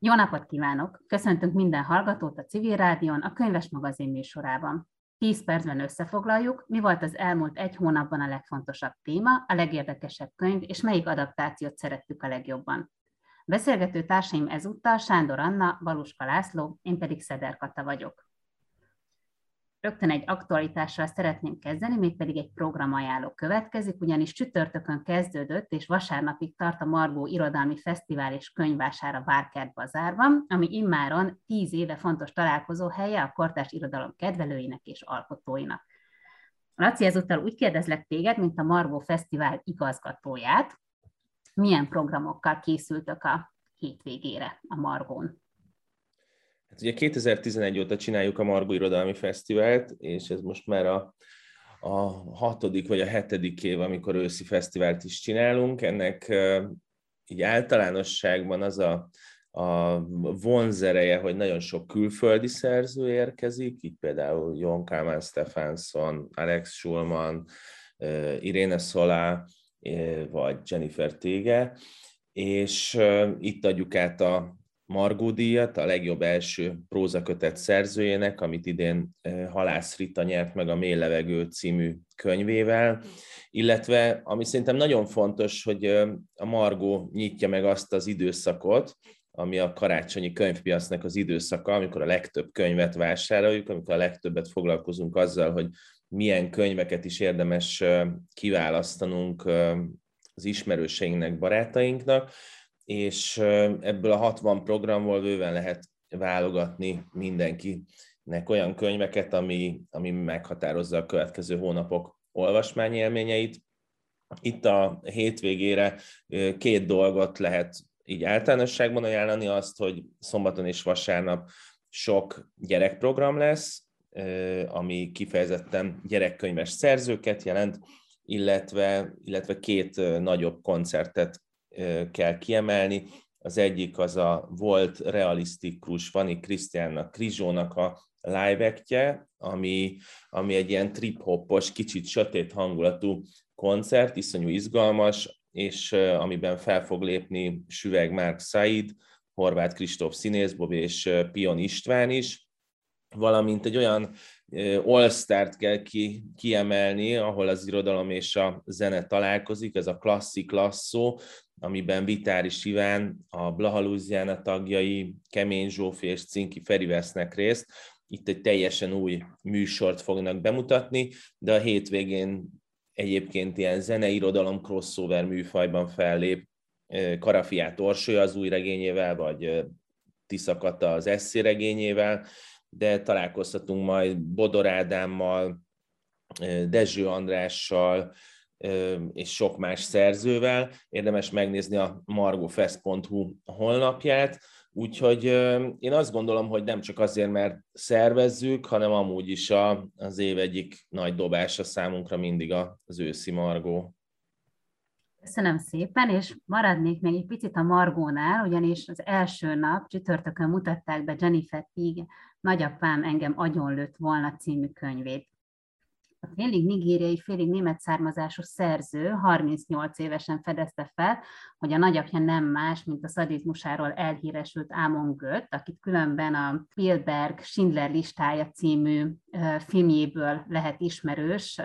Jó napot kívánok! Köszöntünk minden hallgatót a Civil Rádión, a Könyves Magazin műsorában. 10 percben összefoglaljuk, mi volt az elmúlt egy hónapban a legfontosabb téma, a legérdekesebb könyv, és melyik adaptációt szerettük a legjobban. Beszélgető társaim ezúttal Sándor Anna, Baluska László, én pedig Szeder Kata vagyok. Rögtön egy aktualitással szeretném kezdeni, mégpedig egy programajánló következik, ugyanis csütörtökön kezdődött, és vasárnapig tart a Margó Irodalmi Fesztivál és Könyvásár a Várkert Bazárban, ami immáron tíz éve fontos találkozó helye a kortás irodalom kedvelőinek és alkotóinak. Laci, ezúttal úgy kérdezlek téged, mint a Margó Fesztivál igazgatóját, milyen programokkal készültök a hétvégére a Margón? Hát ugye 2011 óta csináljuk a Margó Irodalmi Fesztivált, és ez most már a, a hatodik vagy a hetedik év, amikor őszi fesztivált is csinálunk. Ennek így általánosságban az a, a vonzereje, hogy nagyon sok külföldi szerző érkezik, így például Jon Kalman Stefansson, Alex Schulman, Irene Solá, vagy Jennifer Tége, és itt adjuk át a Margó díjat, a legjobb első prózakötet szerzőjének, amit idén Halász Rita nyert meg a Mély Levegő című könyvével, illetve ami szerintem nagyon fontos, hogy a Margó nyitja meg azt az időszakot, ami a karácsonyi könyvpiacnak az időszaka, amikor a legtöbb könyvet vásároljuk, amikor a legtöbbet foglalkozunk azzal, hogy milyen könyveket is érdemes kiválasztanunk az ismerőseinknek, barátainknak, és ebből a 60 programból bőven lehet válogatni mindenkinek olyan könyveket, ami, ami meghatározza a következő hónapok olvasmányélményeit. Itt a hétvégére két dolgot lehet így általánosságban ajánlani, azt, hogy szombaton és vasárnap sok gyerekprogram lesz, ami kifejezetten gyerekkönyves szerzőket jelent, illetve, illetve két nagyobb koncertet kell kiemelni. Az egyik az a volt realisztikus Vani Krisztiánnak, Krizsónak a live ami, ami egy ilyen trip-hoppos, kicsit sötét hangulatú koncert, iszonyú izgalmas, és amiben fel fog lépni Süveg Márk Said, Horváth Kristóf színészbob és Pion István is, valamint egy olyan all kell ki, kiemelni, ahol az irodalom és a zene találkozik, ez a klasszik lasszó, amiben Vitári Siván, a Blaha tagjai, Kemény Zsófi és Cinki Feri vesznek részt. Itt egy teljesen új műsort fognak bemutatni, de a hétvégén egyébként ilyen zeneirodalom crossover műfajban fellép Karafiát Orsolya az új regényével, vagy Tiszakata az eszé regényével, de találkozhatunk majd Bodor Ádámmal, Dezső Andrással, és sok más szerzővel. Érdemes megnézni a margofest.hu honlapját, úgyhogy én azt gondolom, hogy nem csak azért, mert szervezzük, hanem amúgy is a, az év egyik nagy dobása számunkra mindig az őszi Margó. Köszönöm szépen, és maradnék még egy picit a Margónál, ugyanis az első nap csütörtökön mutatták be Jennifer Tig Nagyapám engem agyonlőtt volna című könyvét. A félig nigériai, félig német származású szerző 38 évesen fedezte fel, hogy a nagyapja nem más, mint a szadizmusáról elhíresült Ámon Gött, akit különben a Spielberg Schindler listája című filmjéből lehet ismerős,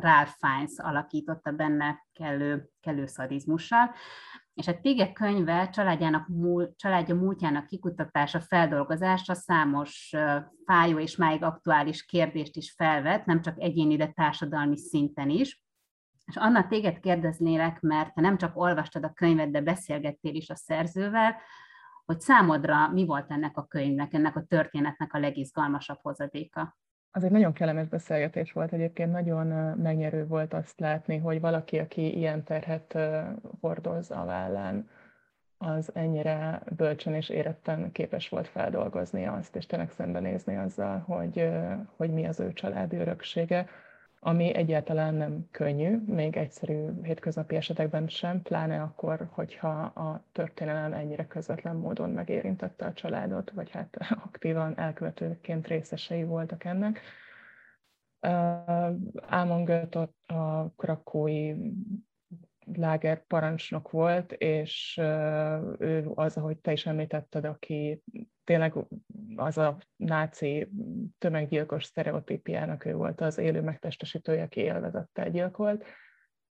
Ralph Fiennes alakította benne kellő, kellő szadizmussal és a Tége könyve családjának múl, családja múltjának kikutatása, feldolgozása számos fájó és máig aktuális kérdést is felvet, nem csak egyéni, de társadalmi szinten is. És Anna, téged kérdeznélek, mert te nem csak olvastad a könyvet, de beszélgettél is a szerzővel, hogy számodra mi volt ennek a könyvnek, ennek a történetnek a legizgalmasabb hozadéka? Az egy nagyon kellemes beszélgetés volt egyébként, nagyon megnyerő volt azt látni, hogy valaki, aki ilyen terhet hordoz a vállán, az ennyire bölcsen és éretten képes volt feldolgozni azt, és tényleg szembenézni azzal, hogy, hogy mi az ő családi öröksége, ami egyáltalán nem könnyű, még egyszerű hétköznapi esetekben sem, pláne akkor, hogyha a történelem ennyire közvetlen módon megérintette a családot, vagy hát aktívan elkövetőként részesei voltak ennek. Ámon a krakói láger parancsnok volt, és ő az, ahogy te is említetted, aki tényleg az a náci tömeggyilkos sztereotípiának ő volt az élő megtestesítője, aki élvezettel gyilkolt,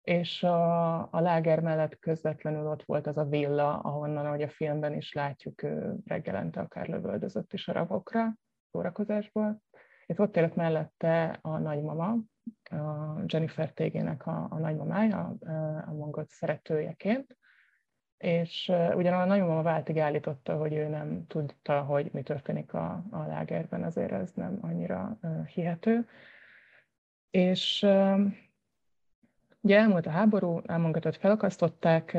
és a, a láger mellett közvetlenül ott volt az a villa, ahonnan, ahogy a filmben is látjuk, ő reggelente akár lövöldözött is a rabokra, szórakozásból. És ott élt mellette a nagymama, a Jennifer Tégének a, a nagymamája, a mongot szeretőjeként, és ugyan a nagymama váltig állította, hogy ő nem tudta, hogy mi történik a, a lágerben, azért ez nem annyira hihető. És ugye elmúlt a háború, elmongatott felakasztották,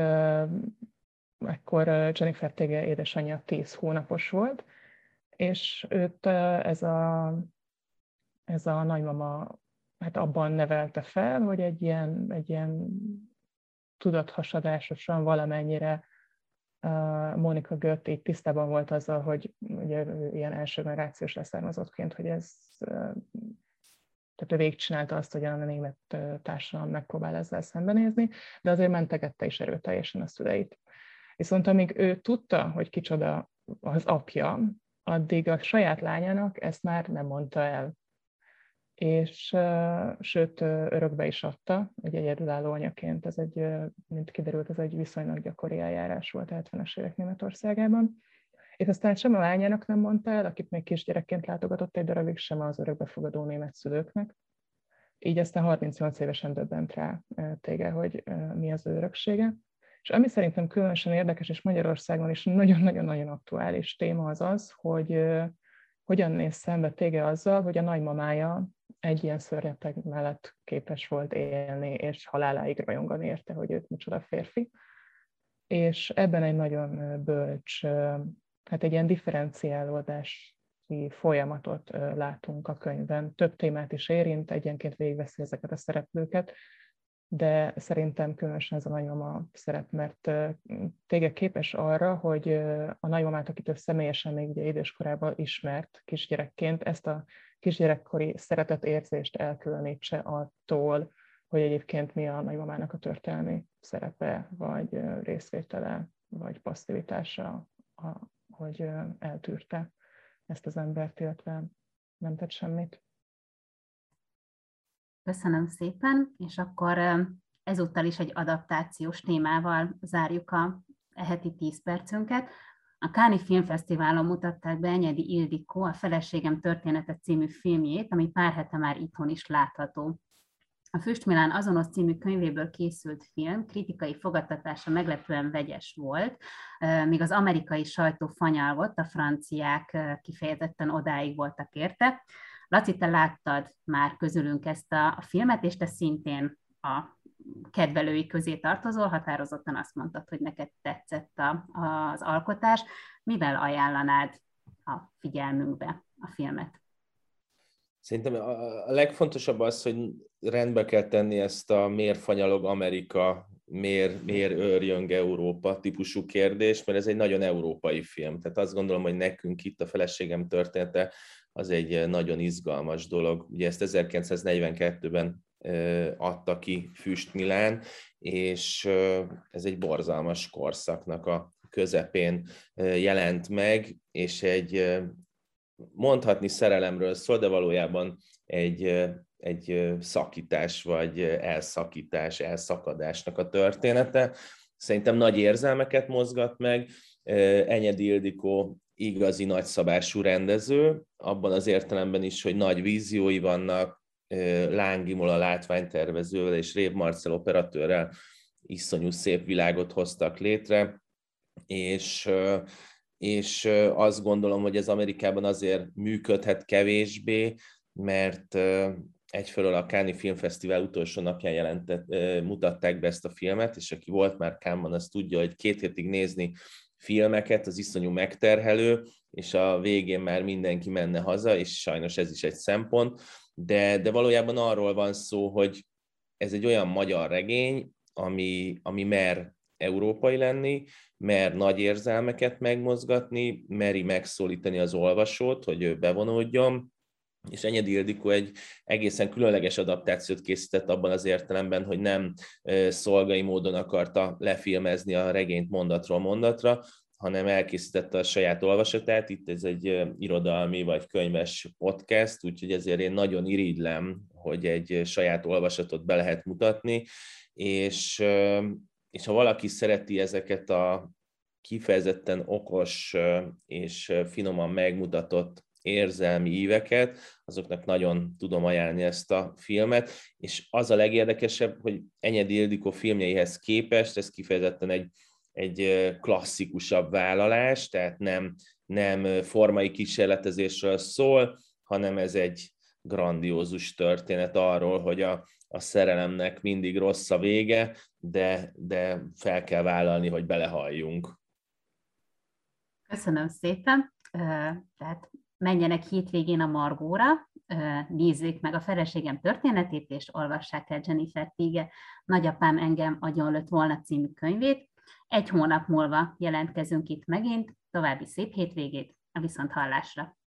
ekkor Jennifer Tége édesanyja 10 hónapos volt, és őt ez a, ez a nagymama hát abban nevelte fel, hogy egy ilyen, egy ilyen tudathasadásosan valamennyire Monika Gött így tisztában volt azzal, hogy ugye ilyen első generációs leszármazottként, hogy ez uh, tehát ő végigcsinálta azt, hogy a német társadalom megpróbál ezzel szembenézni, de azért mentegette is erőteljesen a szüleit. Viszont amíg ő tudta, hogy kicsoda az apja, addig a saját lányának ezt már nem mondta el és sőt, örökbe is adta, egy egyedülálló anyaként, ez egy, mint kiderült, ez egy viszonylag gyakori eljárás volt a 70-es évek Németországában. És aztán sem a lányának nem mondta el, akit még kisgyerekként látogatott egy darabig, sem az örökbefogadó német szülőknek. Így aztán 38 évesen döbbent rá tége, hogy mi az öröksége. És ami szerintem különösen érdekes, és Magyarországon is nagyon-nagyon-nagyon aktuális téma az az, hogy hogyan néz szembe tége azzal, hogy a nagymamája egy ilyen szörnyeteg mellett képes volt élni, és haláláig rajongani érte, hogy őt micsoda férfi. És ebben egy nagyon bölcs, hát egy ilyen differenciálódás folyamatot látunk a könyvben. Több témát is érint, egyenként végigveszi ezeket a szereplőket, de szerintem különösen ez a nagymama szerep, mert téged képes arra, hogy a nagymamát, akit ő személyesen még ugye időskorában ismert kisgyerekként, ezt a kisgyerekkori szeretetérzést elkülönítse attól, hogy egyébként mi a nagymamának a történelmi szerepe, vagy részvétele, vagy passzivitása, hogy eltűrte ezt az embert, illetve nem tett semmit. Köszönöm szépen, és akkor ezúttal is egy adaptációs témával zárjuk a heti 10 percünket. A Káni Filmfesztiválon mutatták be Enyedi Ildikó a Feleségem története című filmjét, ami pár hete már itthon is látható. A Füstmilán azonos című könyvéből készült film kritikai fogadtatása meglepően vegyes volt, míg az amerikai sajtó fanyalgott, a franciák kifejezetten odáig voltak érte. Laci, te láttad már közülünk ezt a, filmet, és te szintén a kedvelői közé tartozol, határozottan azt mondtad, hogy neked tetszett a, az alkotás. Mivel ajánlanád a figyelmünkbe a filmet? Szerintem a legfontosabb az, hogy rendbe kell tenni ezt a miért fanyalog Amerika, miért, miért őrjöng Európa típusú kérdést, mert ez egy nagyon európai film. Tehát azt gondolom, hogy nekünk itt a feleségem története az egy nagyon izgalmas dolog. Ugye ezt 1942-ben adta ki Füst Milán, és ez egy borzalmas korszaknak a közepén jelent meg, és egy mondhatni szerelemről szól, de valójában egy, egy szakítás, vagy elszakítás, elszakadásnak a története. Szerintem nagy érzelmeket mozgat meg. Enyedi Ildikó igazi nagyszabású rendező, abban az értelemben is, hogy nagy víziói vannak, Lángimola látványtervezővel és Rév Marcel operatőrrel iszonyú szép világot hoztak létre, és, és azt gondolom, hogy ez Amerikában azért működhet kevésbé, mert egyfelől a Káni Filmfesztivál utolsó napján jelentett, mutatták be ezt a filmet, és aki volt már Kámban, az tudja, hogy két hétig nézni filmeket, az iszonyú megterhelő, és a végén már mindenki menne haza, és sajnos ez is egy szempont, de, de valójában arról van szó, hogy ez egy olyan magyar regény, ami, ami mer európai lenni, mer nagy érzelmeket megmozgatni, meri megszólítani az olvasót, hogy ő bevonódjon, és Enyedi Ildikó egy egészen különleges adaptációt készített abban az értelemben, hogy nem szolgai módon akarta lefilmezni a regényt mondatról mondatra, hanem elkészítette a saját olvasatát. Itt ez egy irodalmi vagy könyves podcast, úgyhogy ezért én nagyon irigylem, hogy egy saját olvasatot be lehet mutatni, és, és ha valaki szereti ezeket a kifejezetten okos és finoman megmutatott érzelmi íveket, azoknak nagyon tudom ajánlani ezt a filmet, és az a legérdekesebb, hogy Enyedi Ildikó filmjeihez képest ez kifejezetten egy, egy klasszikusabb vállalás, tehát nem, nem formai kísérletezésről szól, hanem ez egy grandiózus történet arról, hogy a, a szerelemnek mindig rossz a vége, de, de fel kell vállalni, hogy belehalljunk. Köszönöm szépen. Tehát menjenek hétvégén a Margóra, nézzék meg a feleségem történetét, és olvassák el Jennifer Tige Nagyapám engem agyonlött volna című könyvét. Egy hónap múlva jelentkezünk itt megint, további szép hétvégét, a viszont hallásra!